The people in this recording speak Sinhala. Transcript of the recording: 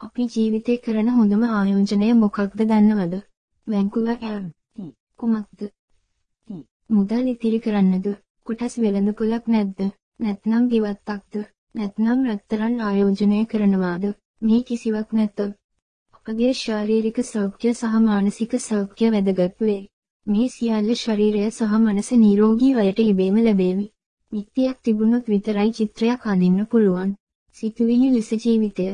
අපි ජීවිතේ කරන හොඳම ආයෝජනය මොකක්ද දන්නවද? වැංකුවර් ටී කුමක්ද? ටී මුදල් ඉතිරි කරන්නද? කොටස් වෙළඳපොලක් නැද්ද? නැත්නම් ගෙවත්තක්ද? නැත්නම් රත්තරන් ආයෝජනය කරනවාද? මේ කිසිවක් නැත. අපගේ ශාරීරික සෞඛ්‍ය සහ මානසික සෞඛ්‍ය වැදගත් වේ. මේ සියල්ල ශරීරය සහ මනස නිරෝගී වයට ඉබේම ලැබේවි. මිත්‍යයක් තිබුණොත් විතරයි චිත්‍රයක් අඳින්න පුළුවන්. සිතුවිලි ලෙස ජීවිතය